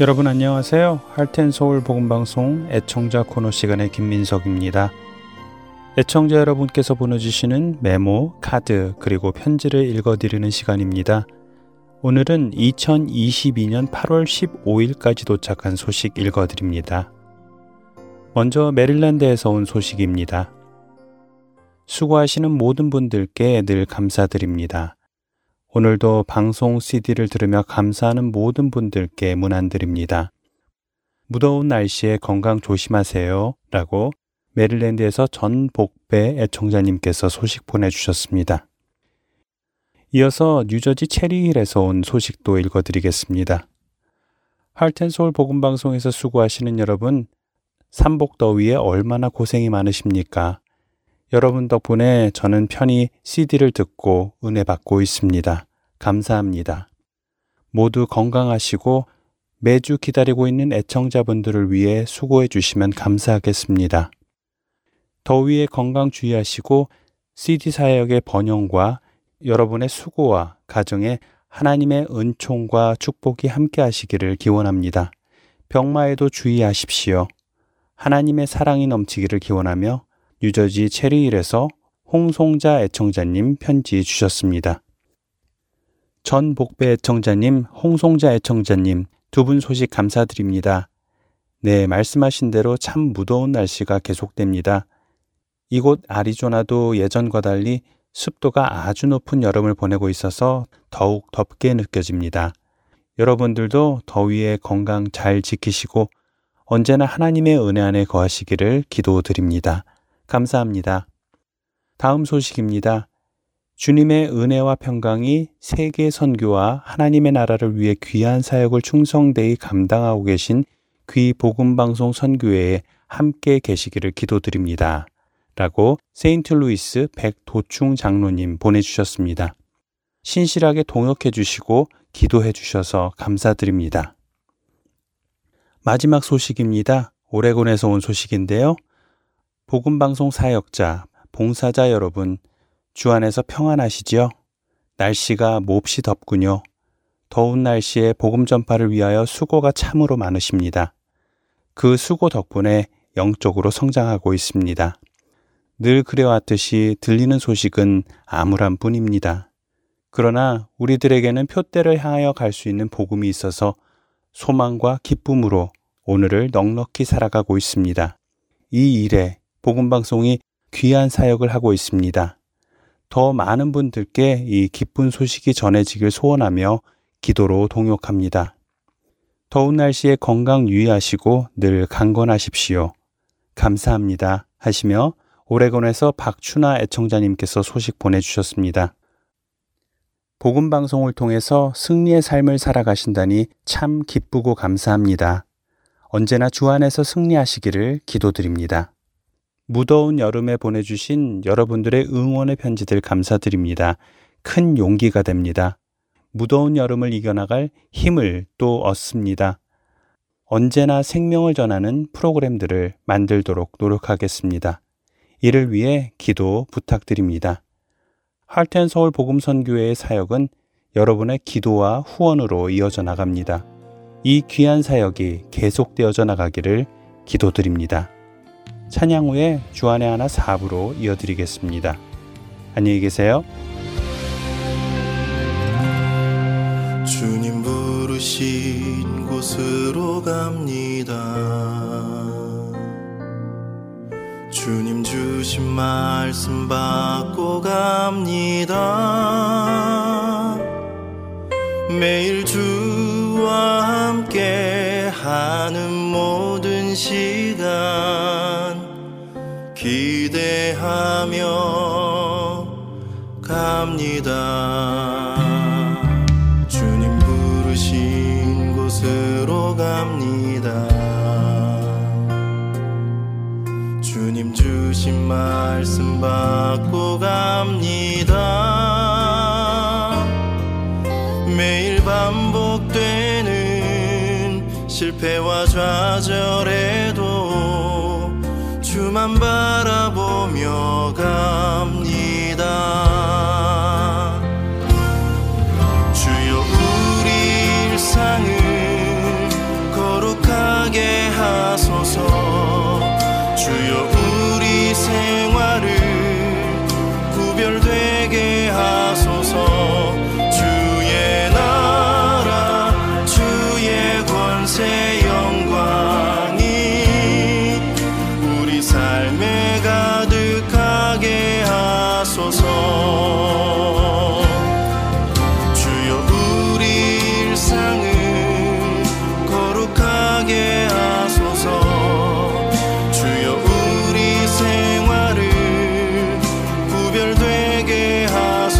여러분 안녕하세요. 할텐 서울 복음 방송 애청자 코너 시간의 김민석입니다. 애청자 여러분께서 보내주시는 메모, 카드 그리고 편지를 읽어드리는 시간입니다. 오늘은 2022년 8월 15일까지 도착한 소식 읽어드립니다. 먼저 메릴랜드에서 온 소식입니다. 수고하시는 모든 분들께 늘 감사드립니다. 오늘도 방송 CD를 들으며 감사하는 모든 분들께 문안드립니다. 무더운 날씨에 건강 조심하세요. 라고 메릴랜드에서 전복배 애청자님께서 소식 보내주셨습니다. 이어서 뉴저지 체리힐에서 온 소식도 읽어드리겠습니다. 할텐서울 복음방송에서 수고하시는 여러분, 삼복더위에 얼마나 고생이 많으십니까? 여러분 덕분에 저는 편히 CD를 듣고 은혜 받고 있습니다. 감사합니다. 모두 건강하시고 매주 기다리고 있는 애청자분들을 위해 수고해 주시면 감사하겠습니다. 더위에 건강 주의하시고 CD 사역의 번영과 여러분의 수고와 가정에 하나님의 은총과 축복이 함께 하시기를 기원합니다. 병마에도 주의하십시오. 하나님의 사랑이 넘치기를 기원하며 뉴저지 체리힐에서 홍송자 애청자님 편지 주셨습니다. 전 복배 애청자님, 홍송자 애청자님 두 분 소식 감사드립니다. 네, 말씀하신 대로 참 무더운 날씨가 계속됩니다. 이곳 아리조나도 예전과 달리 습도가 아주 높은 여름을 보내고 있어서 더욱 덥게 느껴집니다. 여러분들도 더위에 건강 잘 지키시고 언제나 하나님의 은혜 안에 거하시기를 기도드립니다. 감사합니다. 다음 소식입니다. 주님의 은혜와 평강이 세계 선교와 하나님의 나라를 위해 귀한 사역을 충성되이 감당하고 계신 귀 복음방송 선교회에 함께 계시기를 기도드립니다. 라고 세인트 루이스 백도충 장로님 보내주셨습니다. 신실하게 동역해 주시고 기도해 주셔서 감사드립니다. 마지막 소식입니다. 오레곤에서 온 소식인데요. 복음방송 사역자, 봉사자 여러분, 주 안에서 평안하시지요? 날씨가 몹시 덥군요. 더운 날씨에 복음 전파를 위하여 수고가 참으로 많으십니다. 그 수고 덕분에 영적으로 성장하고 있습니다. 늘 그래왔듯이 들리는 소식은 암울한 뿐입니다. 그러나 우리들에게는 표대를 향하여 갈 수 있는 복음이 있어서 소망과 기쁨으로 오늘을 넉넉히 살아가고 있습니다. 이 일에 복음방송이 귀한 사역을 하고 있습니다. 더 많은 분들께 이 기쁜 소식이 전해지길 소원하며 기도로 동역합니다. 더운 날씨에 건강 유의하시고 늘 강건하십시오. 감사합니다. 하시며 오레곤에서 박춘아 애청자님께서 소식 보내주셨습니다. 복음 방송을 통해서 승리의 삶을 살아가신다니 참 기쁘고 감사합니다. 언제나 주 안에서 승리하시기를 기도드립니다. 무더운 여름에 보내주신 여러분들의 응원의 편지들 감사드립니다. 큰 용기가 됩니다. 무더운 여름을 이겨나갈 힘을 또 얻습니다. 언제나 생명을 전하는 프로그램들을 만들도록 노력하겠습니다. 이를 위해 기도 부탁드립니다. 할텐 서울 복음선교회의 사역은 여러분의 기도와 후원으로 이어져 나갑니다. 이 귀한 사역이 계속되어져 나가기를 기도드립니다. 찬양 후에 주안의 하나 사부로 이어드리겠습니다. 안녕히 계세요. 주님 부르신 곳으로 갑니다. 주님 주신 말씀 받고 갑니다. 매일 주와 함께 하는 모든 시간 기대하며 갑니다. 주님 부르신 곳으로 갑니다. 주님 주신 말씀 받고 갑니다. 매일 반복되는 실패와 좌절에도 주만 바라보며 갑니다. 주여 우리 일상을 내게 하소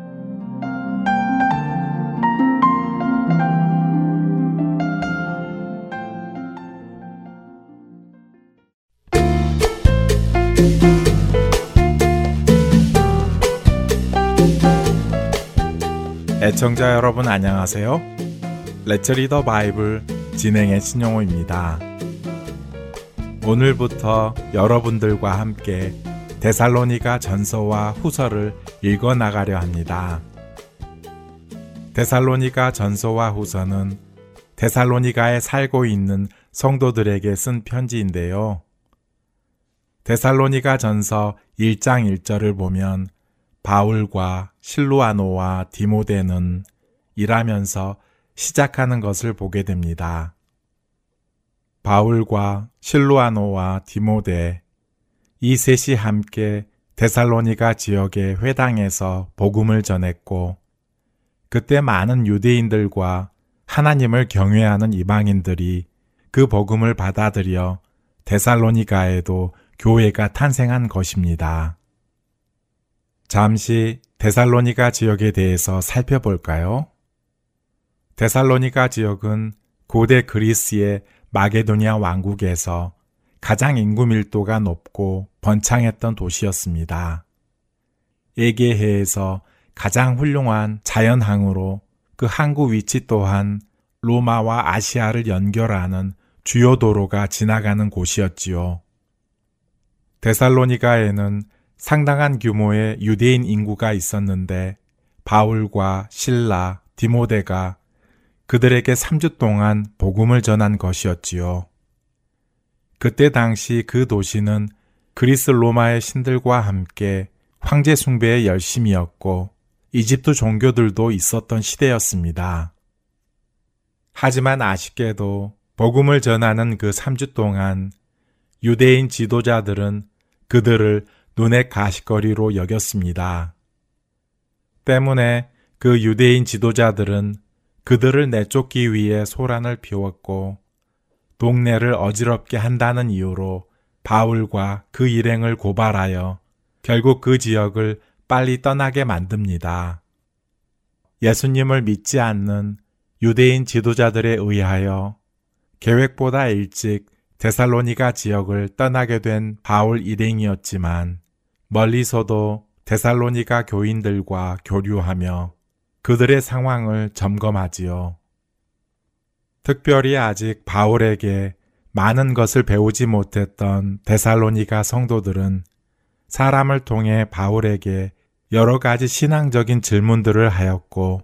애청자 여러분 안녕하세요. Let's Read the Bible 진행의 신용호입니다. 오늘부터 여러분들과 함께 데살로니가 전서와 후서를 읽어 나가려 합니다. 데살로니가 전서와 후서는 데살로니가에 살고 있는 성도들에게 쓴 편지인데요. 데살로니가 전서 1장 1절을 보면 바울과 실루아노와 디모데는 일하면서 시작하는 것을 보게 됩니다. 바울과 실루아노와 디모데 이 셋이 함께 데살로니가 지역의 회당에서 복음을 전했고 그때 많은 유대인들과 하나님을 경외하는 이방인들이 그 복음을 받아들여 데살로니가에도 교회가 탄생한 것입니다. 잠시 데살로니가 지역에 대해서 살펴볼까요? 데살로니가 지역은 고대 그리스의 마게도니아 왕국에서 가장 인구 밀도가 높고 번창했던 도시였습니다. 에게해에서 가장 훌륭한 자연항으로 그 항구 위치 또한 로마와 아시아를 연결하는 주요 도로가 지나가는 곳이었지요. 데살로니가에는 상당한 규모의 유대인 인구가 있었는데 바울과 신라, 디모데가 그들에게 3주 동안 복음을 전한 것이었지요. 그때 당시 그 도시는 그리스 로마의 신들과 함께 황제 숭배에 열심이었고 이집트 종교들도 있었던 시대였습니다. 하지만 아쉽게도 복음을 전하는 그 3주 동안 유대인 지도자들은 그들을 눈의 가시거리로 여겼습니다. 때문에 그 유대인 지도자들은 그들을 내쫓기 위해 소란을 피웠고 동네를 어지럽게 한다는 이유로 바울과 그 일행을 고발하여 결국 그 지역을 빨리 떠나게 만듭니다. 예수님을 믿지 않는 유대인 지도자들에 의하여 계획보다 일찍 데살로니가 지역을 떠나게 된 바울 일행이었지만 멀리서도 데살로니가 교인들과 교류하며 그들의 상황을 점검하지요. 특별히 아직 바울에게 많은 것을 배우지 못했던 데살로니가 성도들은 사람을 통해 바울에게 여러 가지 신앙적인 질문들을 하였고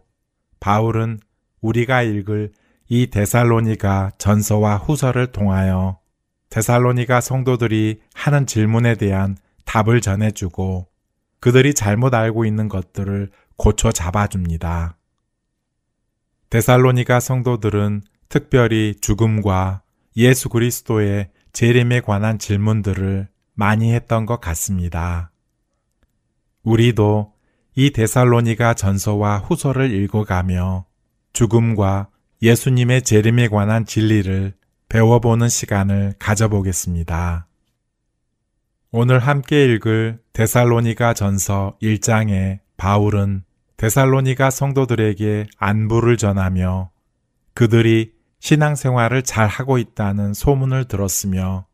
바울은 우리가 읽을 이 데살로니가 전서와 후서를 통하여 데살로니가 성도들이 하는 질문에 대한 답을 전해주고 그들이 잘못 알고 있는 것들을 고쳐 잡아줍니다. 데살로니가 성도들은 특별히 죽음과 예수 그리스도의 재림에 관한 질문들을 많이 했던 것 같습니다. 우리도 이 데살로니가 전서와 후서를 읽어가며 죽음과 예수님의 재림에 관한 진리를 배워보는 시간을 가져보겠습니다. 오늘 함께 읽을 데살로니가 전서 1장에 바울은 데살로니가 성도들에게 안부를 전하며 그들이 신앙생활을 잘 하고 있다는 소문을 들었으며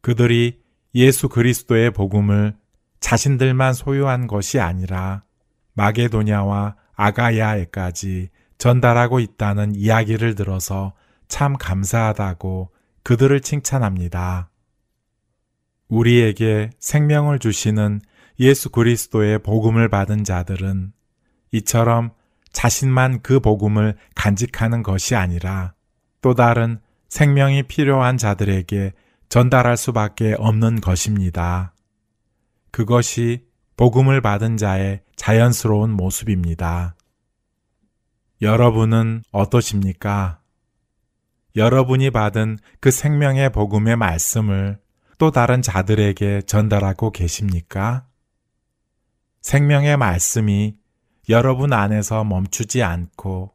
그들이 예수 그리스도의 복음을 자신들만 소유한 것이 아니라 마게도냐와 아가야에까지 전달하고 있다는 이야기를 들어서 참 감사하다고 그들을 칭찬합니다. 우리에게 생명을 주시는 예수 그리스도의 복음을 받은 자들은 이처럼 자신만 그 복음을 간직하는 것이 아니라 또 다른 생명이 필요한 자들에게 전달할 수밖에 없는 것입니다. 그것이 복음을 받은 자의 자연스러운 모습입니다. 여러분은 어떠십니까? 여러분이 받은 그 생명의 복음의 말씀을 또 다른 자들에게 전달하고 계십니까? 생명의 말씀이 여러분 안에서 멈추지 않고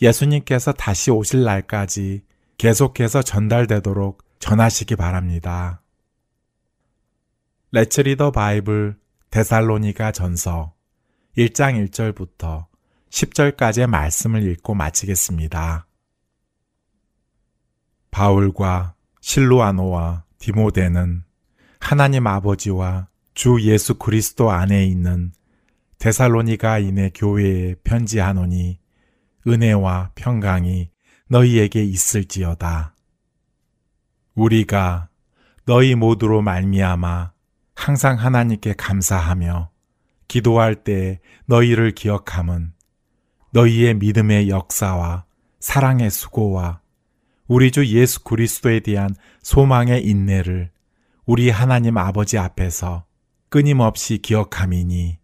예수님께서 다시 오실 날까지 계속해서 전달되도록 전하시기 바랍니다. 레츠 리더 바이블 데살로니가 전서 1장 1절부터 10절까지의 말씀을 읽고 마치겠습니다. 바울과 실루아노와 디모데는 하나님 아버지와 주 예수 그리스도 안에 있는 데살로니가인의 교회에 편지하노니 은혜와 평강이 너희에게 있을지어다. 우리가 너희 모두로 말미암아 항상 하나님께 감사하며 기도할 때 너희를 기억함은 너희의 믿음의 역사와 사랑의 수고와 우리 주 예수 그리스도에 대한 소망의 인내를 우리 하나님 아버지 앞에서 끊임없이 기억함이니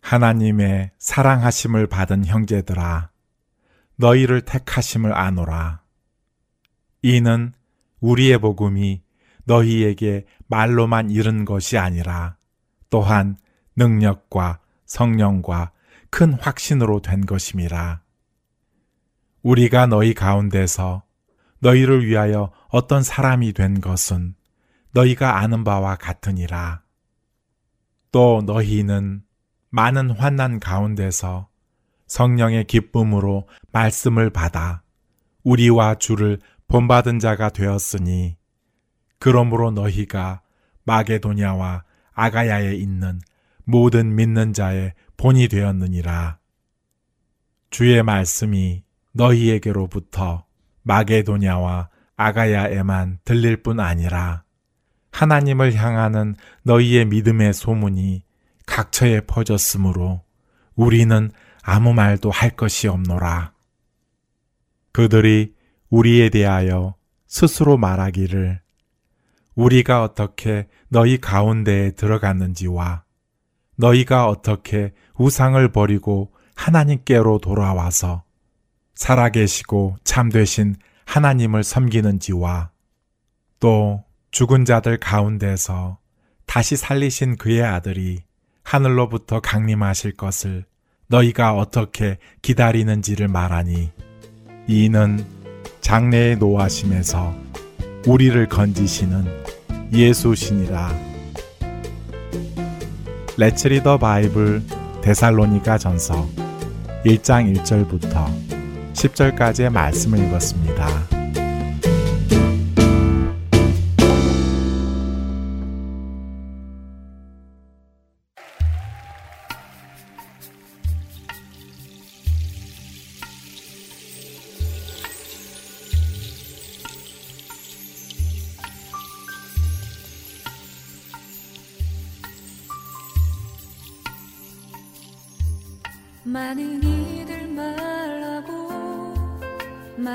하나님의 사랑하심을 받은 형제들아 너희를 택하심을 아노라 이는 우리의 복음이 너희에게 말로만 이른 것이 아니라 또한 능력과 성령과 큰 확신으로 된 것임이라. 우리가 너희 가운데서 너희를 위하여 어떤 사람이 된 것은 너희가 아는 바와 같으니라. 또 너희는 많은 환난 가운데서 성령의 기쁨으로 말씀을 받아 우리와 주를 본받은 자가 되었으니 그러므로 너희가 마게도냐와 아가야에 있는 모든 믿는 자의 본이 되었느니라. 주의 말씀이 너희에게로부터 마게도냐와 아가야에만 들릴 뿐 아니라 하나님을 향하는 너희의 믿음의 소문이 각처에 퍼졌으므로 우리는 아무 말도 할 것이 없노라. 그들이 우리에 대하여 스스로 말하기를 우리가 어떻게 너희 가운데에 들어갔는지와 너희가 어떻게 우상을 버리고 하나님께로 돌아와서 살아계시고 참되신 하나님을 섬기는지와 또 죽은 자들 가운데서 다시 살리신 그의 아들이 하늘로부터 강림하실 것을 너희가 어떻게 기다리는지를 말하니 이는 장래의 노하심에서 우리를 건지시는 예수시니라. 레츠리더 바이블 데살로니가 전서 1장 1절부터 10절까지의 말씀을 읽었습니다.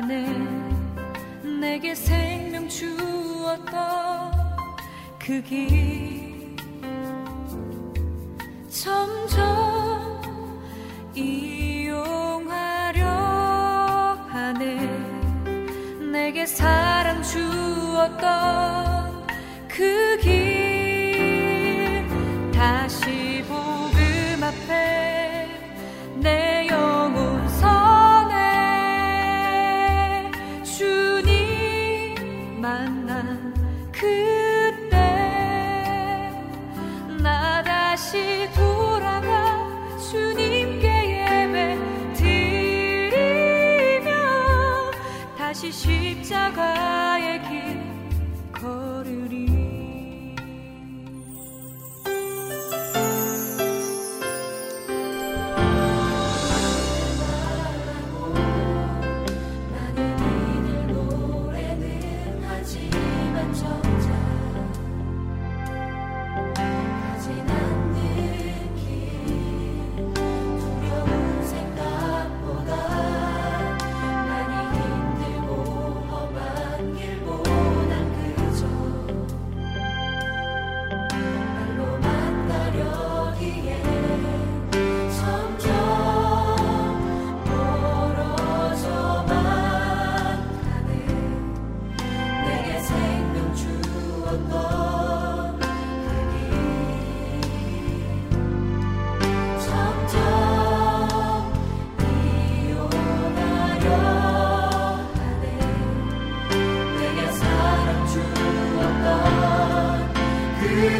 가네 내게 생명 주었던 그 길. 점점 이용하려 하네. 내게 사랑 주었던 그길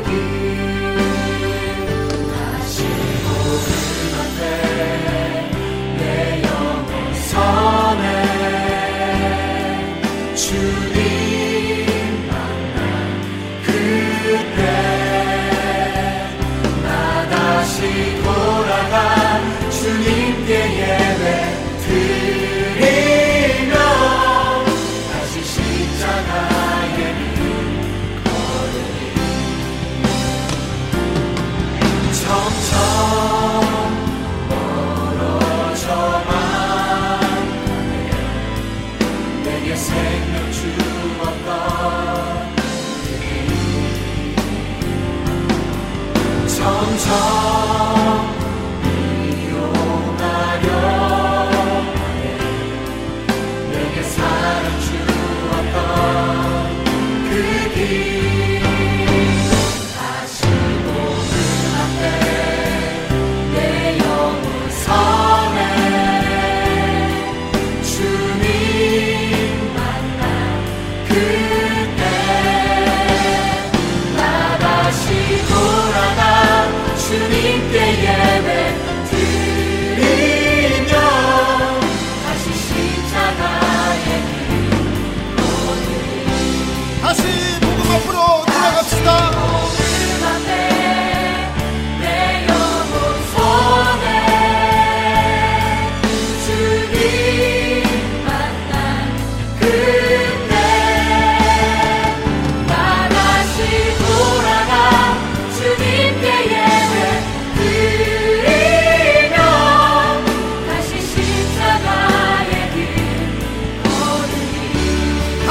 그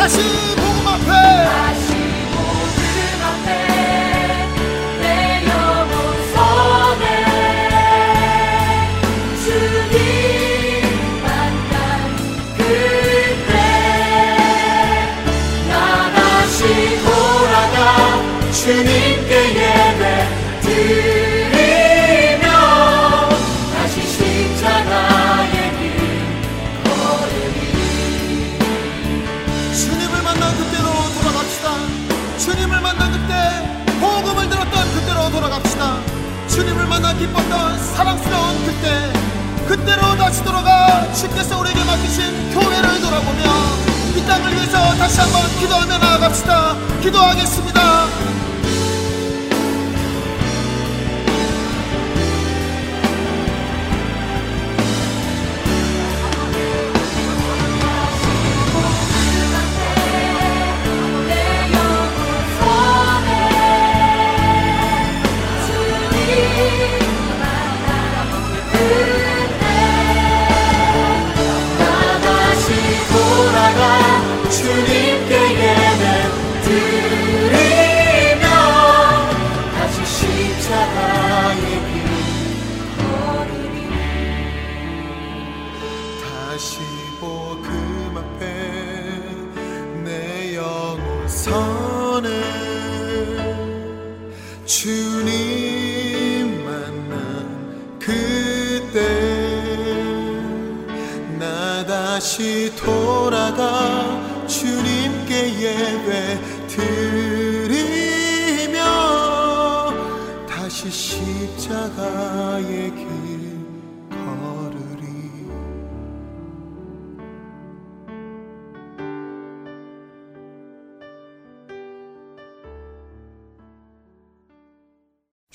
Assim como uma. 다시 돌아가 주께서 우리에게 맡기신 교회를 돌아보며 이 땅을 위해서 다시 한번 기도하며 나아갑시다. 기도하겠습니다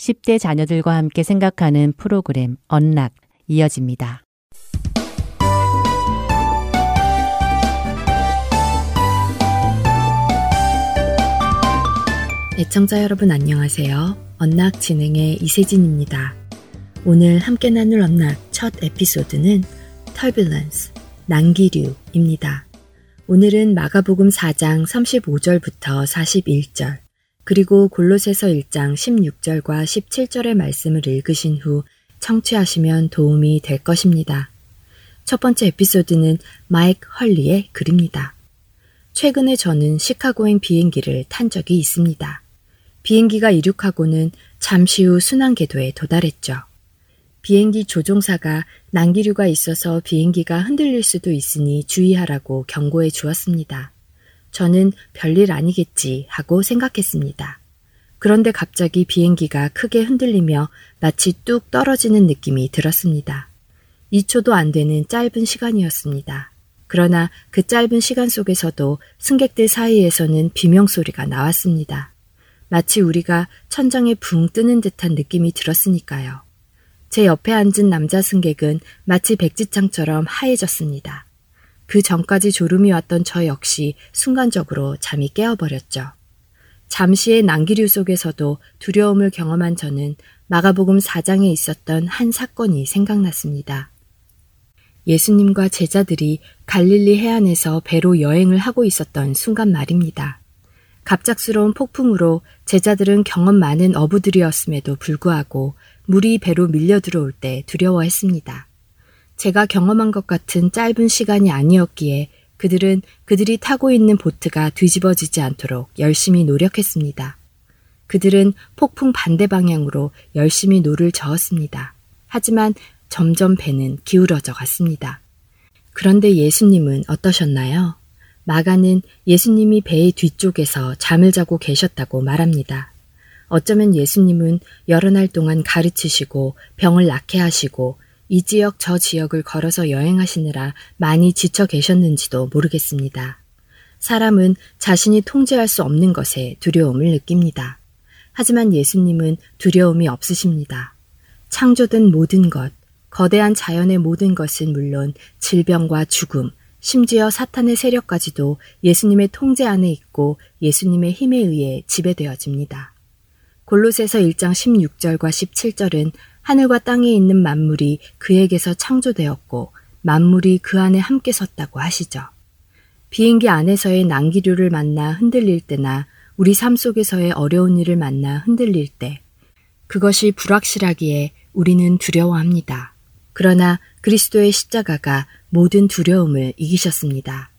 10대 자녀들과 함께 생각하는 프로그램 언락 이어집니다. 애청자 여러분 안녕하세요. 언락 진행의 이세진입니다. 오늘 함께 나눌 언락 첫 에피소드는 Turbulence, 난기류입니다. 오늘은 마가복음 4장 35절부터 41절, 그리고 골로새서 1장 16절과 17절의 말씀을 읽으신 후 청취하시면 도움이 될 것입니다. 첫 번째 에피소드는 마이크 헐리의 글입니다. 최근에 저는 시카고행 비행기를 탄 적이 있습니다. 비행기가 이륙하고는 잠시 후 순환 궤도에 도달했죠. 비행기 조종사가 난기류가 있어서 비행기가 흔들릴 수도 있으니 주의하라고 경고해 주었습니다. 저는 별일 아니겠지 하고 생각했습니다. 그런데 갑자기 비행기가 크게 흔들리며 마치 뚝 떨어지는 느낌이 들었습니다. 2초도 안 되는 짧은 시간이었습니다. 그러나 그 짧은 시간 속에서도 승객들 사이에서는 비명소리가 나왔습니다. 마치 우리가 천장에 붕 뜨는 듯한 느낌이 들었으니까요. 제 옆에 앉은 남자 승객은 마치 백지장처럼 하얘졌습니다. 그 전까지 졸음이 왔던 저 역시 순간적으로 잠이 깨어버렸죠. 잠시의 난기류 속에서도 두려움을 경험한 저는 마가복음 4장에 있었던 한 사건이 생각났습니다. 예수님과 제자들이 갈릴리 해안에서 배로 여행을 하고 있었던 순간 말입니다. 갑작스러운 폭풍으로 제자들은 경험 많은 어부들이었음에도 불구하고 물이 배로 밀려 들어올 때 두려워했습니다. 제가 경험한 것 같은 짧은 시간이 아니었기에 그들은 그들이 타고 있는 보트가 뒤집어지지 않도록 열심히 노력했습니다. 그들은 폭풍 반대 방향으로 열심히 노를 저었습니다. 하지만 점점 배는 기울어져 갔습니다. 그런데 예수님은 어떠셨나요? 마가는 예수님이 배의 뒤쪽에서 잠을 자고 계셨다고 말합니다. 어쩌면 예수님은 여러 날 동안 가르치시고 병을 낫게 하시고 이 지역 저 지역을 걸어서 여행하시느라 많이 지쳐 계셨는지도 모르겠습니다. 사람은 자신이 통제할 수 없는 것에 두려움을 느낍니다. 하지만 예수님은 두려움이 없으십니다. 창조된 모든 것, 거대한 자연의 모든 것은 물론 질병과 죽음, 심지어 사탄의 세력까지도 예수님의 통제 안에 있고 예수님의 힘에 의해 지배되어집니다. 골로새서 1장 16절과 17절은 하늘과 땅에 있는 만물이 그에게서 창조되었고 만물이 그 안에 함께 섰다고 하시죠. 비행기 안에서의 난기류를 만나 흔들릴 때나 우리 삶 속에서의 어려운 일을 만나 흔들릴 때 그것이 불확실하기에 우리는 두려워합니다. 그러나 그리스도의 십자가가 모든 두려움을 이기셨습니다.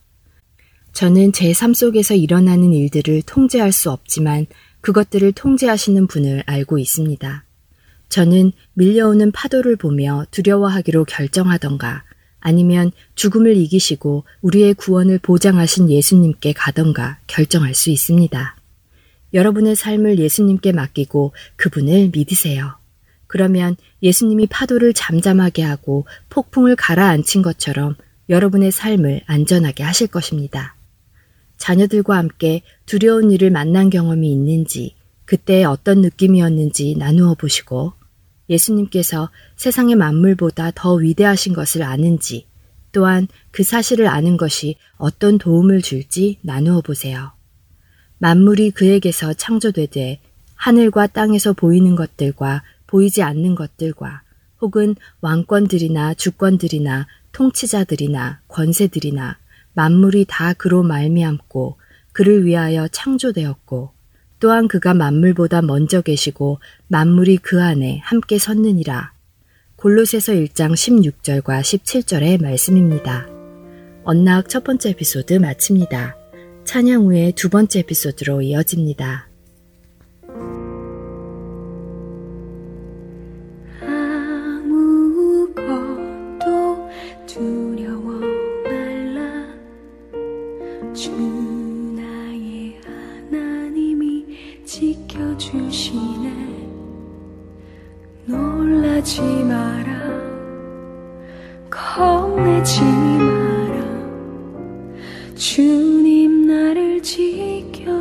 저는 제 삶 속에서 일어나는 일들을 통제할 수 없지만 그것들을 통제하시는 분을 알고 있습니다. 저는 밀려오는 파도를 보며 두려워하기로 결정하던가 아니면 죽음을 이기시고 우리의 구원을 보장하신 예수님께 가던가 결정할 수 있습니다. 여러분의 삶을 예수님께 맡기고 그분을 믿으세요. 그러면 예수님이 파도를 잠잠하게 하고 폭풍을 가라앉힌 것처럼 여러분의 삶을 안전하게 하실 것입니다. 자녀들과 함께 두려운 일을 만난 경험이 있는지, 그때 어떤 느낌이었는지 나누어 보시고, 예수님께서 세상의 만물보다 더 위대하신 것을 아는지, 또한 그 사실을 아는 것이 어떤 도움을 줄지 나누어 보세요. 만물이 그에게서 창조되되 하늘과 땅에서 보이는 것들과 보이지 않는 것들과 혹은 왕권들이나 주권들이나 통치자들이나 권세들이나 만물이 다 그로 말미암고 그를 위하여 창조되었고 또한 그가 만물보다 먼저 계시고 만물이 그 안에 함께 섰느니라. 골로새서 1장 16절과 17절의 말씀입니다. 언락 첫 번째 에피소드 마칩니다. 찬양 후에 두 번째 에피소드로 이어집니다. 아무것도 두려워 말라 주 지켜주시네. 놀라지 마라. 겁내지 마라. 주님 나를 지켜주시네.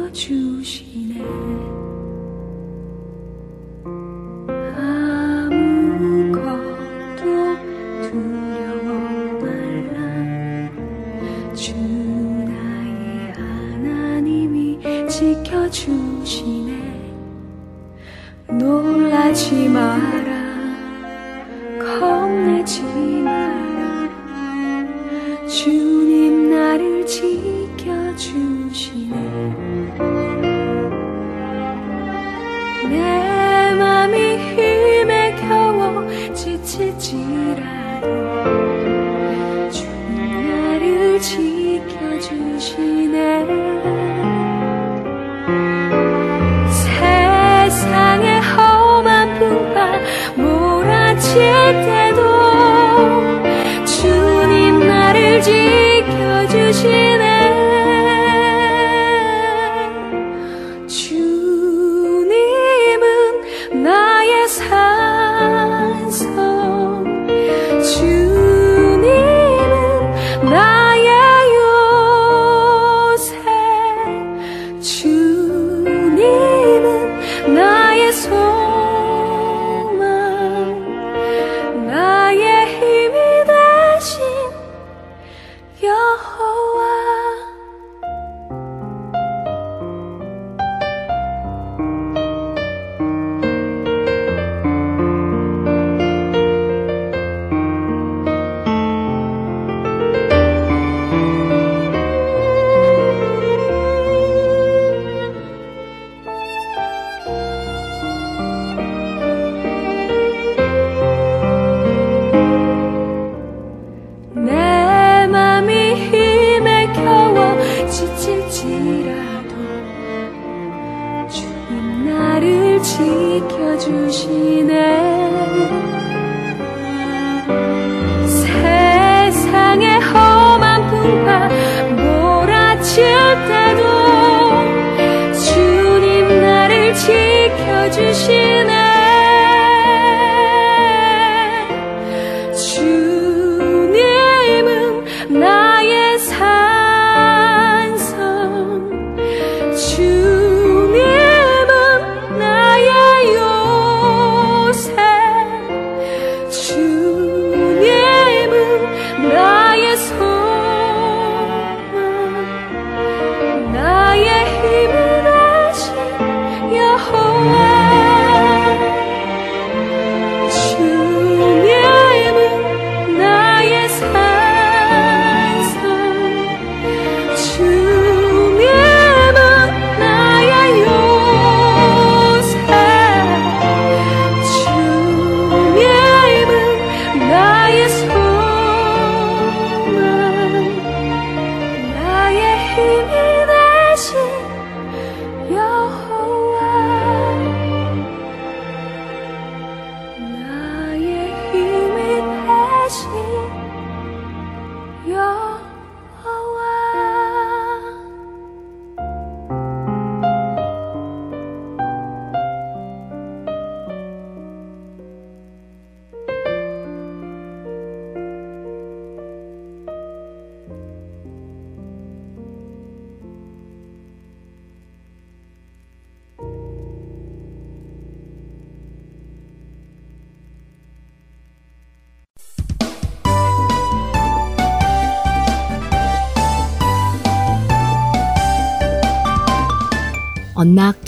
아무것도 두려워 말라. 주 나의 하나님이 지켜주시네 놀라지 마라. 겁내지 마라. 주님 나를 지켜주시네. 내 맘이 힘에 겨워 지칠지라도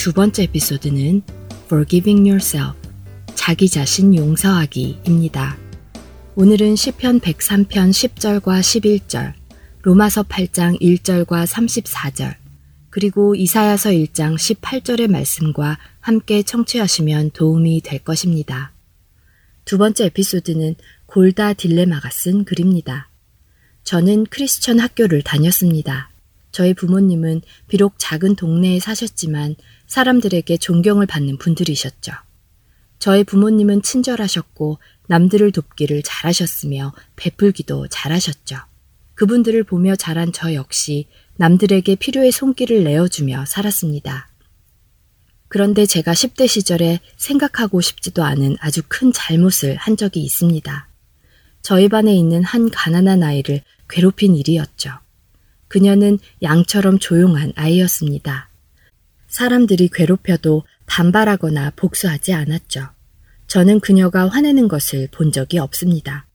두 번째 에피소드는 Forgiving Yourself, 자기 자신 용서하기입니다. 오늘은 시편 103편 10절과 11절, 로마서 8장 1절과 34절, 그리고 이사야서 1장 18절의 말씀과 함께 청취하시면 도움이 될 것입니다. 두 번째 에피소드는 골다 딜레마가 쓴 글입니다. 저는 크리스천 학교를 다녔습니다. 저희 부모님은 비록 작은 동네에 사셨지만 사람들에게 존경을 받는 분들이셨죠. 저희 부모님은 친절하셨고 남들을 돕기를 잘하셨으며 베풀기도 잘하셨죠. 그분들을 보며 자란 저 역시 남들에게 필요의 손길을 내어주며 살았습니다. 그런데 제가 10대 시절에 생각하고 싶지도 않은 아주 큰 잘못을 한 적이 있습니다. 저희 반에 있는 한 가난한 아이를 괴롭힌 일이었죠. 그녀는 양처럼 조용한 아이였습니다. 사람들이 괴롭혀도 반발하거나 복수하지 않았죠. 저는 그녀가 화내는 것을 본 적이 없습니다.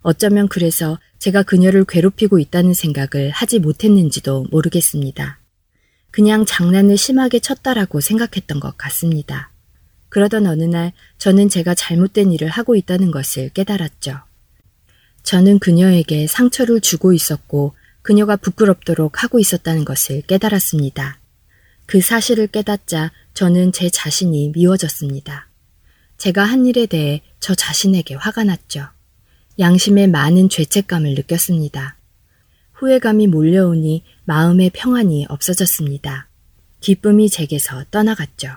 어쩌면 그래서 제가 그녀를 괴롭히고 있다는 생각을 하지 못했는지도 모르겠습니다. 그냥 장난을 심하게 쳤다라고 생각했던 것 같습니다. 그러던 어느 날 저는 제가 잘못된 일을 하고 있다는 것을 깨달았죠. 저는 그녀에게 상처를 주고 있었고 그녀가 부끄럽도록 하고 있었다는 것을 깨달았습니다. 그 사실을 깨닫자 저는 제 자신이 미워졌습니다. 제가 한 일에 대해 저 자신에게 화가 났죠. 양심에 많은 죄책감을 느꼈습니다. 후회감이 몰려오니 마음의 평안이 없어졌습니다. 기쁨이 제게서 떠나갔죠.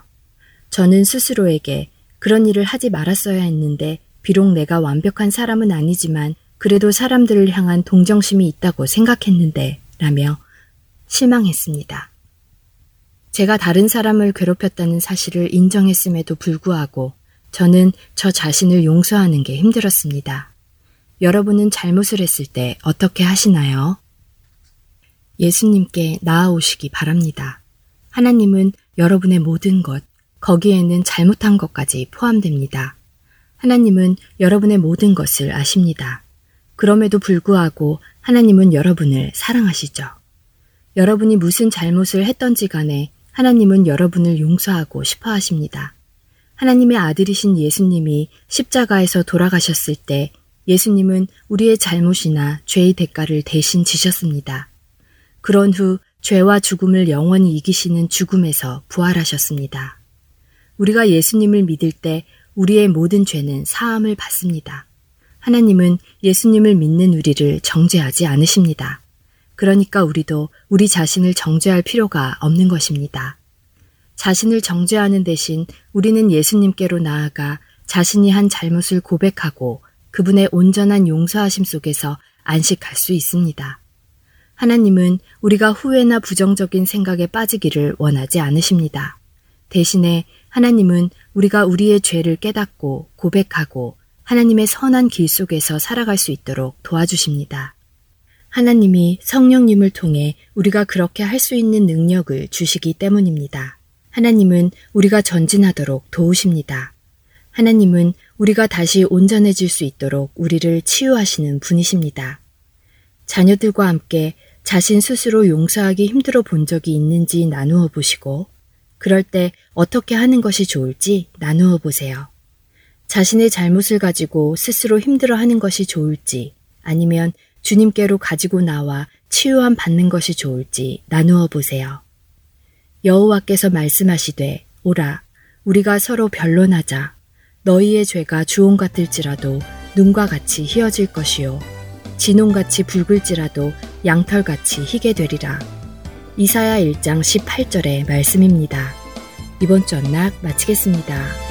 저는 스스로에게 그런 일을 하지 말았어야 했는데 비록 내가 완벽한 사람은 아니지만 그래도 사람들을 향한 동정심이 있다고 생각했는데 라며 실망했습니다. 제가 다른 사람을 괴롭혔다는 사실을 인정했음에도 불구하고 저는 저 자신을 용서하는 게 힘들었습니다. 여러분은 잘못을 했을 때 어떻게 하시나요? 예수님께 나아오시기 바랍니다. 하나님은 여러분의 모든 것, 거기에는 잘못한 것까지 포함됩니다. 하나님은 여러분의 모든 것을 아십니다. 그럼에도 불구하고 하나님은 여러분을 사랑하시죠. 여러분이 무슨 잘못을 했던지 간에 하나님은 여러분을 용서하고 싶어 하십니다. 하나님의 아들이신 예수님이 십자가에서 돌아가셨을 때 예수님은 우리의 잘못이나 죄의 대가를 대신 지셨습니다. 그런 후 죄와 죽음을 영원히 이기시는 죽음에서 부활하셨습니다. 우리가 예수님을 믿을 때 우리의 모든 죄는 사함을 받습니다. 하나님은 예수님을 믿는 우리를 정죄하지 않으십니다. 그러니까 우리도 우리 자신을 정죄할 필요가 없는 것입니다. 자신을 정죄하는 대신 우리는 예수님께로 나아가 자신이 한 잘못을 고백하고 그분의 온전한 용서하심 속에서 안식할 수 있습니다. 하나님은 우리가 후회나 부정적인 생각에 빠지기를 원하지 않으십니다. 대신에 하나님은 우리가 우리의 죄를 깨닫고 고백하고 하나님의 선한 길 속에서 살아갈 수 있도록 도와주십니다. 하나님이 성령님을 통해 우리가 그렇게 할 수 있는 능력을 주시기 때문입니다. 하나님은 우리가 전진하도록 도우십니다. 하나님은 우리가 다시 온전해질 수 있도록 우리를 치유하시는 분이십니다. 자녀들과 함께 자신 스스로 용서하기 힘들어 본 적이 있는지 나누어 보시고, 그럴 때 어떻게 하는 것이 좋을지 나누어 보세요. 자신의 잘못을 가지고 스스로 힘들어 하는 것이 좋을지 아니면 주님께로 가지고 나와 치유함 받는 것이 좋을지 나누어 보세요. 여호와께서 말씀하시되 오라 우리가 서로 변론하자 너희의 죄가 주홍 같을지라도 눈과 같이 희어질 것이요 진홍같이 붉을지라도 양털같이 희게 되리라. 이사야 1장 18절의 말씀입니다. 이번 주 언락 마치겠습니다.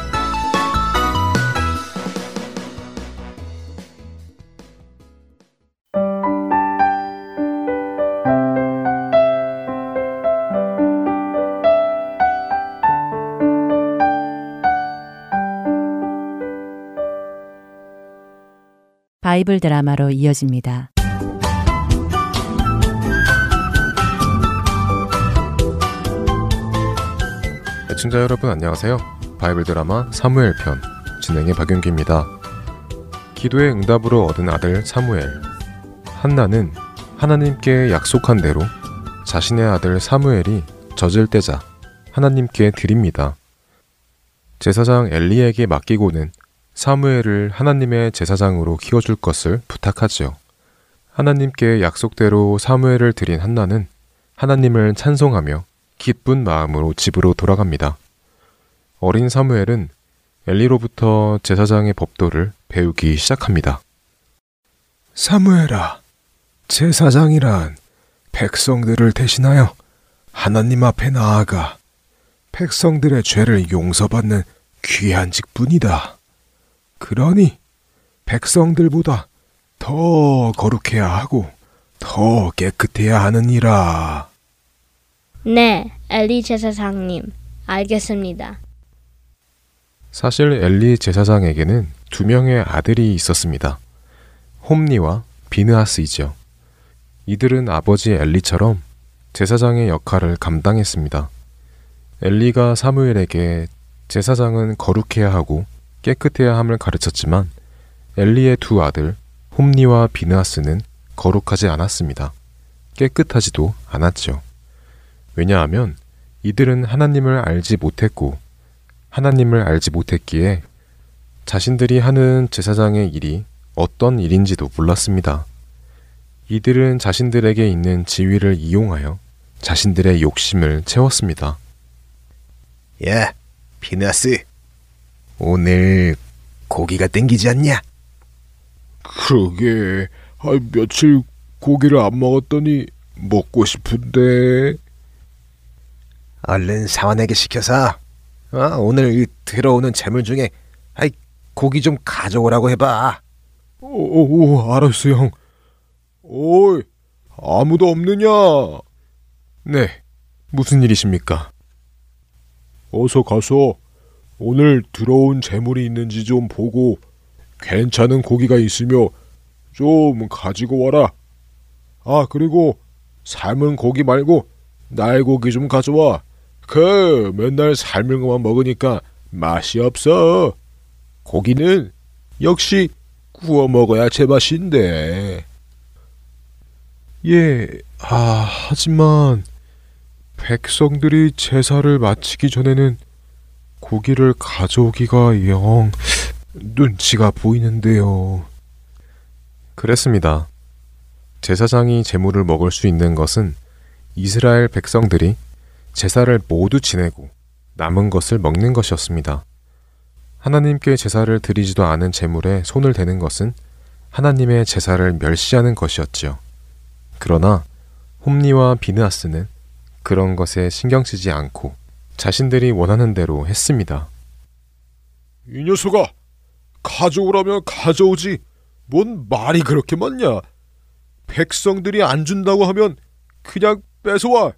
바이블 드라마로 이어집니다. 애청자 여러분 안녕하세요. 바이블 드라마 사무엘 편 진행의 박윤기입니다. 기도의 응답으로 얻은 아들 사무엘. 한나는 하나님께 약속한 대로 자신의 아들 사무엘이 젖을 떼자 하나님께 드립니다. 제사장 엘리에게 맡기고는 사무엘을 하나님의 제사장으로 키워줄 것을 부탁하지요. 하나님께 약속대로 사무엘을 드린 한나는 하나님을 찬송하며 기쁜 마음으로 집으로 돌아갑니다. 어린 사무엘은 엘리로부터 제사장의 법도를 배우기 시작합니다. 사무엘아, 제사장이란 백성들을 대신하여 하나님 앞에 나아가 백성들의 죄를 용서받는 귀한 직분이다. 그러니 백성들보다 더 거룩해야 하고 더 깨끗해야 하느니라. 네, 엘리 제사장님. 알겠습니다. 사실 엘리 제사장에게는 두 명의 아들이 있었습니다. 홈니와 비느하스이죠. 이들은 아버지 엘리처럼 제사장의 역할을 감당했습니다. 엘리가 사무엘에게 제사장은 거룩해야 하고 깨끗해야 함을 가르쳤지만 엘리의 두 아들 홈니와 비느하스는 거룩하지 않았습니다. 깨끗하지도 않았죠. 왜냐하면 이들은 하나님을 알지 못했고 하나님을 알지 못했기에 자신들이 하는 제사장의 일이 어떤 일인지도 몰랐습니다. 이들은 자신들에게 있는 지위를 이용하여 자신들의 욕심을 채웠습니다. 야, 피나스. 오늘 고기가 땡기지 않냐? 그러게, 아, 며칠 고기를 안 먹었더니 먹고 싶은데. 얼른 사원에게 시켜서 어, 오늘 이 들어오는 재물 중에 아이, 고기 좀 가져오라고 해봐. 오, 오, 알았어, 형. 어이, 아무도 없느냐? 네, 무슨 일이십니까? 어서 가서 오늘 들어온 재물이 있는지 좀 보고 괜찮은 고기가 있으며 좀 가지고 와라. 아, 그리고 삶은 고기 말고 날고기 좀 가져와. 그 맨날 삶은 것만 먹으니까 맛이 없어. 고기는 역시 구워 먹어야 제맛인데. 예, 아, 하지만 백성들이 제사를 마치기 전에는 고기를 가져오기가 영 눈치가 보이는데요. 그랬습니다. 제사장이 제물을 먹을 수 있는 것은 이스라엘 백성들이 제사를 모두 지내고 남은 것을 먹는 것이었습니다. 하나님께 제사를 드리지도 않은 제물에 손을 대는 것은 하나님의 제사를 멸시하는 것이었지요. 그러나 홈니와 비느하스는 그런 것에 신경 쓰지 않고 자신들이 원하는 대로 했습니다. 이 녀석아, 가져오라면 가져오지. 뭔 말이 그렇게 많냐? 백성들이 안 준다고 하면 그냥 뺏어와.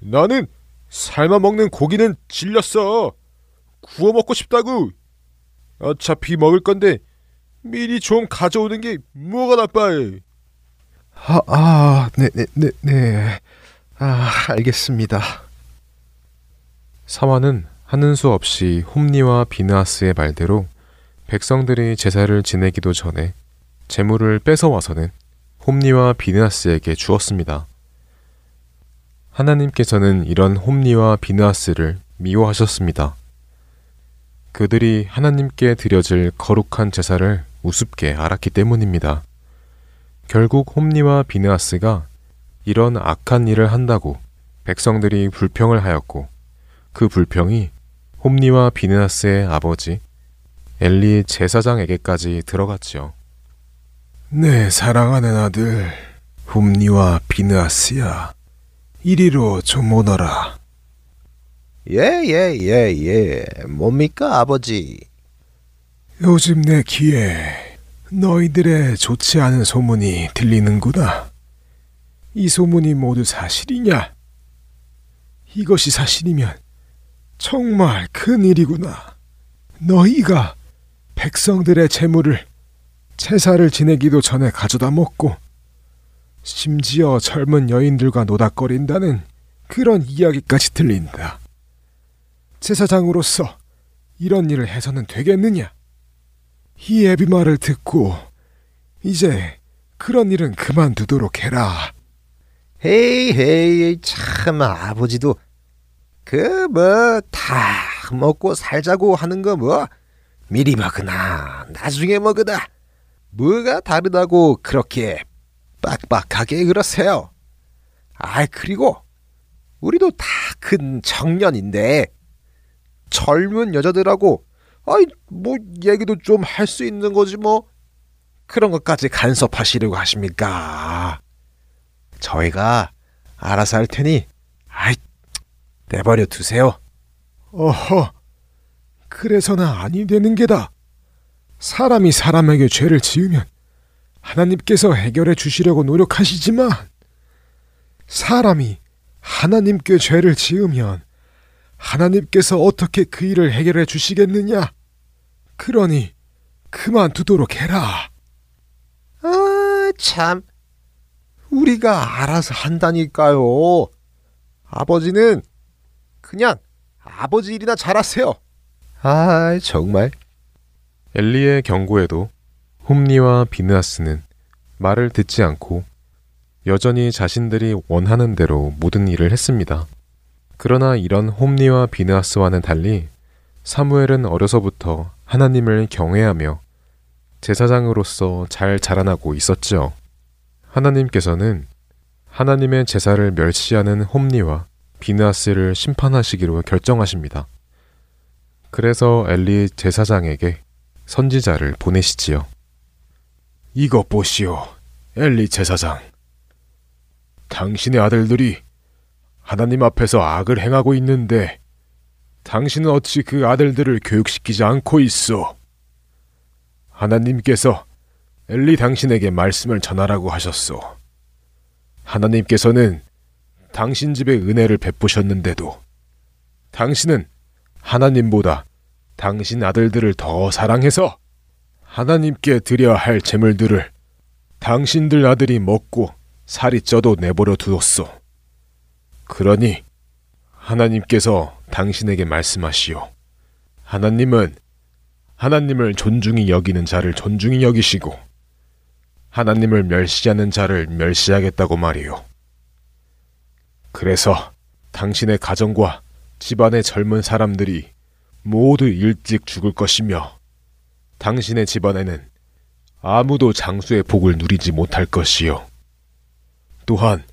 나는 삶아 먹는 고기는 질렸어. 구워 먹고 싶다고. 어차피 먹을 건데 미리 좀 가져오는 게 뭐가 나빠? 아, 아, 네, 네, 네, 네. 아, 알겠습니다. 사마는 하는 수 없이 홈니와 비느하스의 말대로 백성들이 제사를 지내기도 전에 재물을 뺏어와서는 홈니와 비느하스에게 주었습니다. 하나님께서는 이런 홈니와 비느하스를 미워하셨습니다. 그들이 하나님께 드려질 거룩한 제사를 우습게 알았기 때문입니다. 결국 홈니와 비느하스가 이런 악한 일을 한다고 백성들이 불평을 하였고 그 불평이 홈니와 비느하스의 아버지 엘리 제사장에게까지 들어갔지요. 내 사랑하는 아들 훔니와 비느하스야 이리로 좀 오너라. 예, 예, 예, 예. 뭡니까, 아버지? 요즘 내 귀에 너희들의 좋지 않은 소문이 들리는구나. 이 소문이 모두 사실이냐? 이것이 사실이면 정말 큰 일이구나. 너희가 백성들의 재물을 제사를 지내기도 전에 가져다 먹고 심지어 젊은 여인들과 노닥거린다는 그런 이야기까지 들린다. 제사장으로서 이런 일을 해서는 되겠느냐? 이 애비 말을 듣고 이제 그런 일은 그만두도록 해라. 헤이 헤이 참 아버지도 그 뭐 다 먹고 살자고 하는 거 뭐 미리 먹으나 나중에 먹으나 뭐가 다르다고 그렇게 빡빡하게 그러세요. 아 그리고 우리도 다 큰 청년인데 젊은 여자들하고 아이 뭐 얘기도 좀 할 수 있는 거지 뭐 그런 것까지 간섭하시려고 하십니까? 저희가 알아서 할 테니 아이 내버려 두세요. 어허, 그래서는 아니 되는 게다. 사람이 사람에게 죄를 지으면 하나님께서 해결해 주시려고 노력하시지만 사람이 하나님께 죄를 지으면 하나님께서 어떻게 그 일을 해결해 주시겠느냐? 그러니 그만두도록 해라. 아, 참. 우리가 알아서 한다니까요. 아버지는 그냥 아버지 일이나 잘하세요. 아, 정말. 엘리의 경고에도 홈니와 비느하스는 말을 듣지 않고 여전히 자신들이 원하는 대로 모든 일을 했습니다. 그러나 이런 홈니와 비느하스와는 달리 사무엘은 어려서부터 하나님을 경외하며 제사장으로서 잘 자라나고 있었죠. 하나님께서는 하나님의 제사를 멸시하는 홈니와 비느하스를 심판하시기로 결정하십니다. 그래서 엘리 제사장에게 선지자를 보내시지요. 이것 보시오, 엘리 제사장. 당신의 아들들이 하나님 앞에서 악을 행하고 있는데 당신은 어찌 그 아들들을 교육시키지 않고 있어? 하나님께서 엘리 당신에게 말씀을 전하라고 하셨소. 하나님께서는 당신 집에 은혜를 베푸셨는데도 당신은 하나님보다 당신 아들들을 더 사랑해서 하나님께 드려야 할 재물들을 당신들 아들이 먹고 살이 쪄도 내버려 두었소. 그러니 하나님께서 당신에게 말씀하시오. 하나님은 하나님을 존중히 여기는 자를 존중히 여기시고 하나님을 멸시하는 자를 멸시하겠다고 말이오. 그래서 당신의 가정과 집안의 젊은 사람들이 모두 일찍 죽을 것이며 당신의 집안에는 아무도 장수의 복을 누리지 못할 것이요. 또한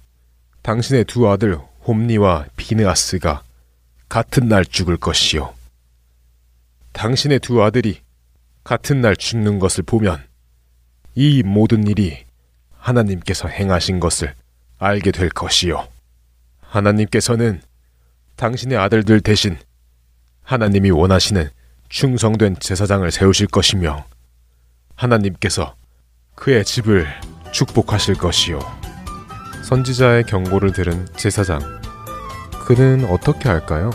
당신의 두 아들 홈니와 비느아스가 같은 날 죽을 것이요. 당신의 두 아들이 같은 날 죽는 것을 보면 이 모든 일이 하나님께서 행하신 것을 알게 될 것이요. 하나님께서는 당신의 아들들 대신 하나님이 원하시는 충성된 제사장을 세우실 것이며 하나님께서 그의 집을 축복하실 것이요. 선지자의 경고를 들은 제사장. 그는 어떻게 할까요?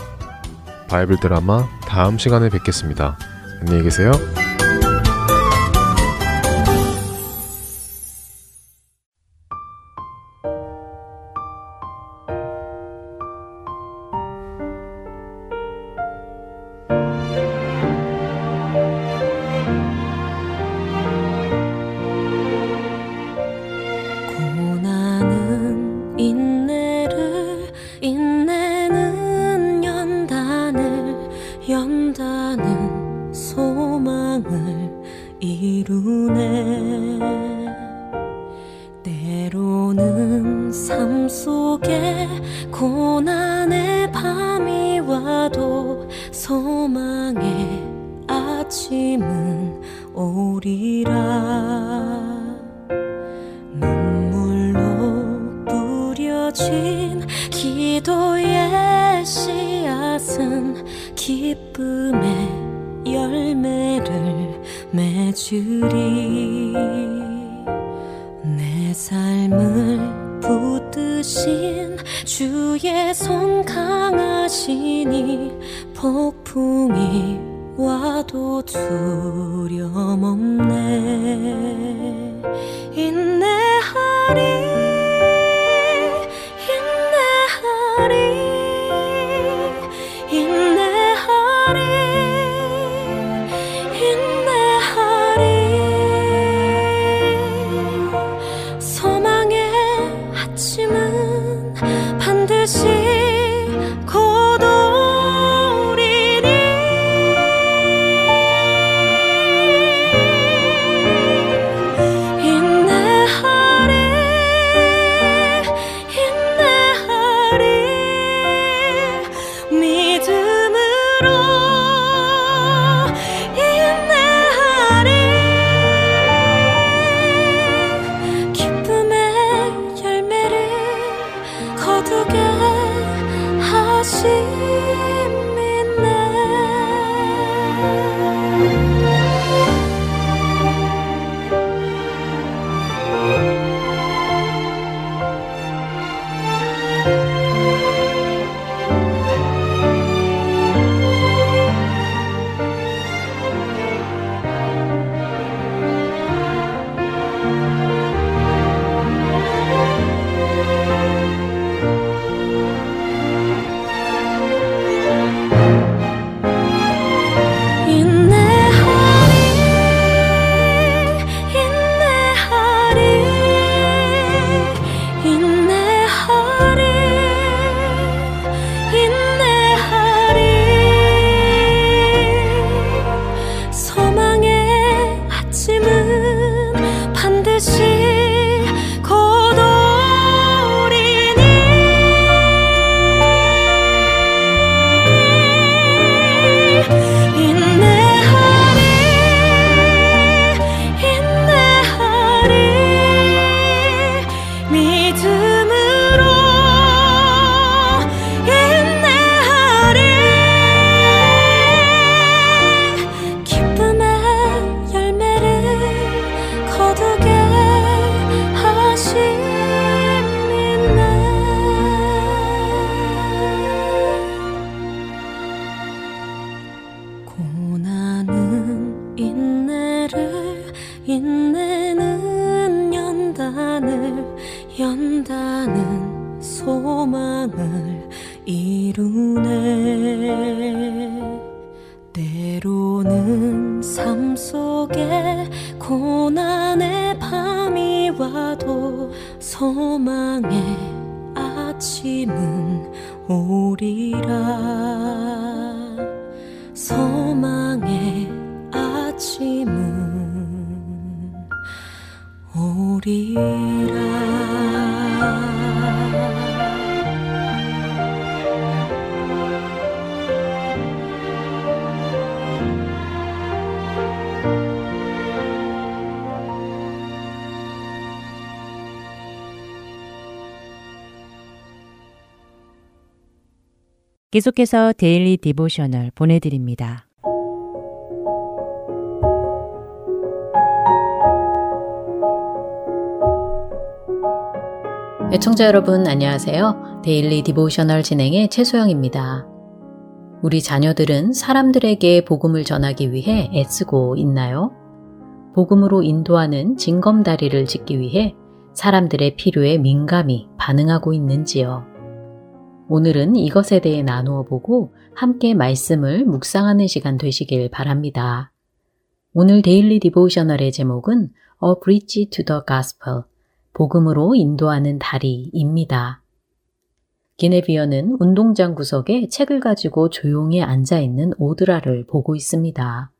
바이블 드라마 다음 시간에 뵙겠습니다. 안녕히 계세요. 두려움 없네. 인내 계속해서 Daily Devotional 보내드립니다. 애청자 여러분 안녕하세요. Daily Devotional 진행의 최소영입니다. 우리 자녀들은 사람들에게 복음을 전하기 위해 애쓰고 있나요? 복음으로 인도하는 징검다리를 짓기 위해 사람들의 필요에 민감히 반응하고 있는지요? 오늘은 이것에 대해 나누어 보고 함께 말씀을 묵상하는 시간 되시길 바랍니다. 오늘 Daily Devotional의 제목은 A Bridge to the Gospel, 복음으로 인도하는 다리입니다. 기네비어는 운동장 구석에 책을 가지고 조용히 앉아 있는 오드라를 보고 있습니다.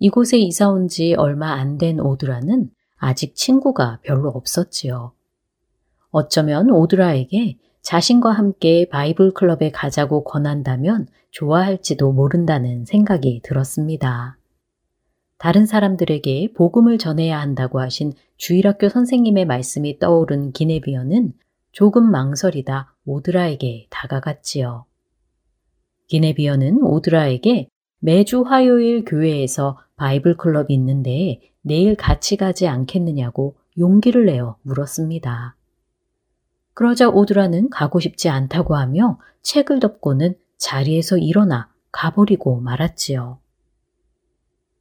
이곳에 이사 온 지 얼마 안 된 오드라는 아직 친구가 별로 없었지요. 어쩌면 오드라에게 자신과 함께 바이블 클럽에 가자고 권한다면 좋아할지도 모른다는 생각이 들었습니다. 다른 사람들에게 복음을 전해야 한다고 하신 주일학교 선생님의 말씀이 떠오른 기네비어는 조금 망설이다 오드라에게 다가갔지요. 기네비어는 오드라에게 매주 화요일 교회에서 바이블 클럽이 있는데 내일 같이 가지 않겠느냐고 용기를 내어 물었습니다. 그러자 오드라는 가고 싶지 않다고 하며 책을 덮고는 자리에서 일어나 가버리고 말았지요.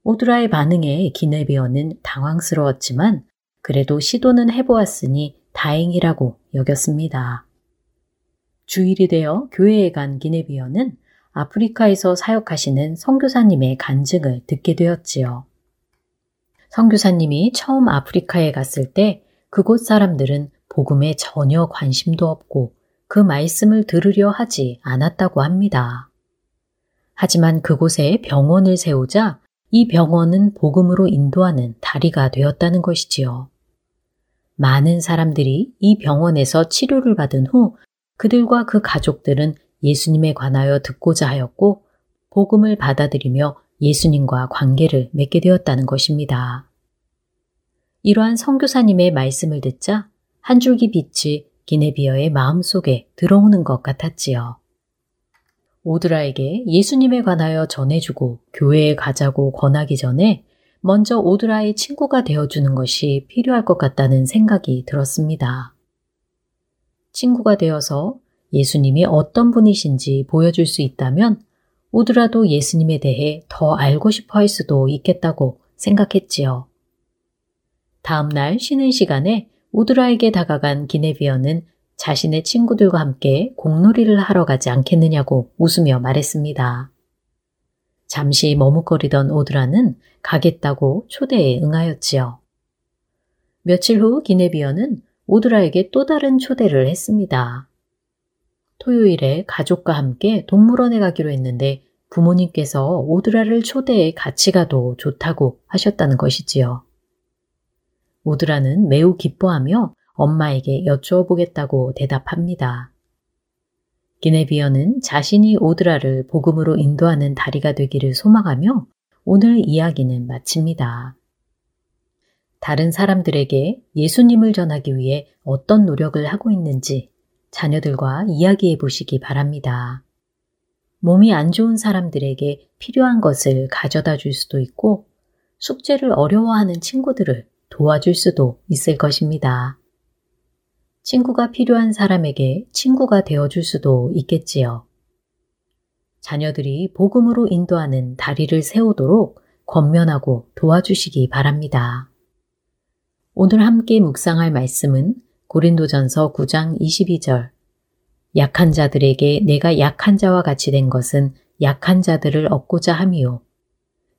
오드라의 반응에 기네비어는 당황스러웠지만 그래도 시도는 해보았으니 다행이라고 여겼습니다. 주일이 되어 교회에 간 기네비어는 아프리카에서 사역하시는 선교사님의 간증을 듣게 되었지요. 선교사님이 처음 아프리카에 갔을 때 그곳 사람들은 복음에 전혀 관심도 없고 그 말씀을 들으려 하지 않았다고 합니다. 하지만 그곳에 병원을 세우자 이 병원은 복음으로 인도하는 다리가 되었다는 것이지요. 많은 사람들이 이 병원에서 치료를 받은 후 그들과 그 가족들은 예수님에 관하여 듣고자 하였고 복음을 받아들이며 예수님과 관계를 맺게 되었다는 것입니다. 이러한 선교사님의 말씀을 듣자 한 줄기 빛이 기네비어의 마음속에 들어오는 것 같았지요. 오드라에게 예수님에 관하여 전해주고 교회에 가자고 권하기 전에 먼저 오드라의 친구가 되어주는 것이 필요할 것 같다는 생각이 들었습니다. 친구가 되어서 예수님이 어떤 분이신지 보여줄 수 있다면 오드라도 예수님에 대해 더 알고 싶어 할 수도 있겠다고 생각했지요. 다음 날 쉬는 시간에 오드라에게 다가간 기네비어는 자신의 친구들과 함께 공놀이를 하러 가지 않겠느냐고 웃으며 말했습니다. 잠시 머뭇거리던 오드라는 가겠다고 초대에 응하였지요. 며칠 후 기네비어는 오드라에게 또 다른 초대를 했습니다. 토요일에 가족과 함께 동물원에 가기로 했는데 부모님께서 오드라를 초대해 같이 가도 좋다고 하셨다는 것이지요. 오드라는 매우 기뻐하며 엄마에게 여쭈어보겠다고 대답합니다. 기네비어는 자신이 오드라를 복음으로 인도하는 다리가 되기를 소망하며 오늘 이야기는 마칩니다. 다른 사람들에게 예수님을 전하기 위해 어떤 노력을 하고 있는지 자녀들과 이야기해 보시기 바랍니다. 몸이 안 좋은 사람들에게 필요한 것을 가져다 줄 수도 있고 숙제를 어려워하는 친구들을 도와줄 수도 있을 것입니다. 친구가 필요한 사람에게 친구가 되어줄 수도 있겠지요. 자녀들이 복음으로 인도하는 다리를 세우도록 권면하고 도와주시기 바랍니다. 오늘 함께 묵상할 말씀은 고린도전서 9장 22절. 약한 자들에게 내가 약한 자와 같이 된 것은 약한 자들을 얻고자 함이요.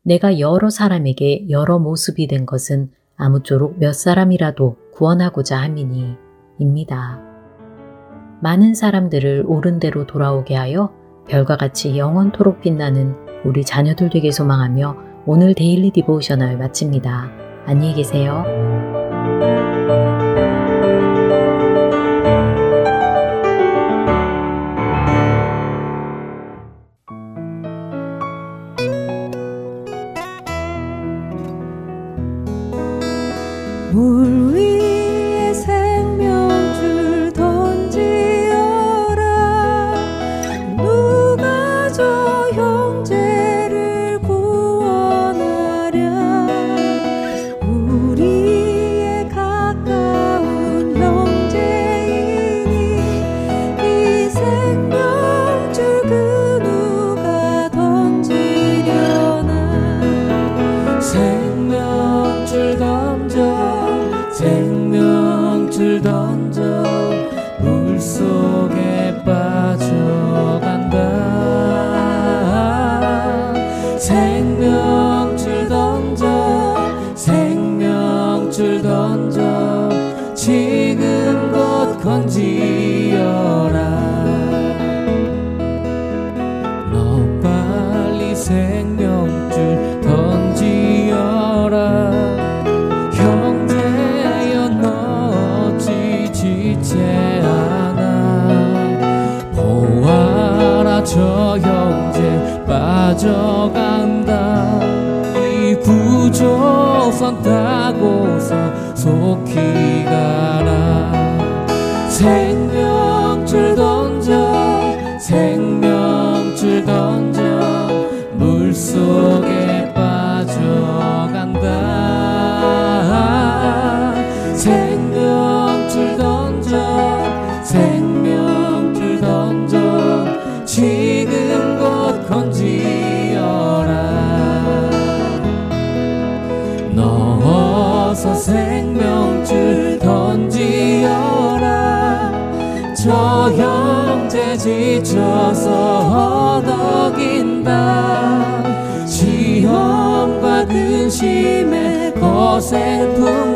내가 여러 사람에게 여러 모습이 된 것은 아무쪼록 몇 사람이라도 구원하고자 함이니 입니다. 많은 사람들을 옳은 대로 돌아오게 하여 별과 같이 영원토록 빛나는 우리 자녀들 되게 소망하며 오늘 Daily Devotional 마칩니다. 안녕히 계세요. 선 타고서 속히 가라. 생명줄 던 근심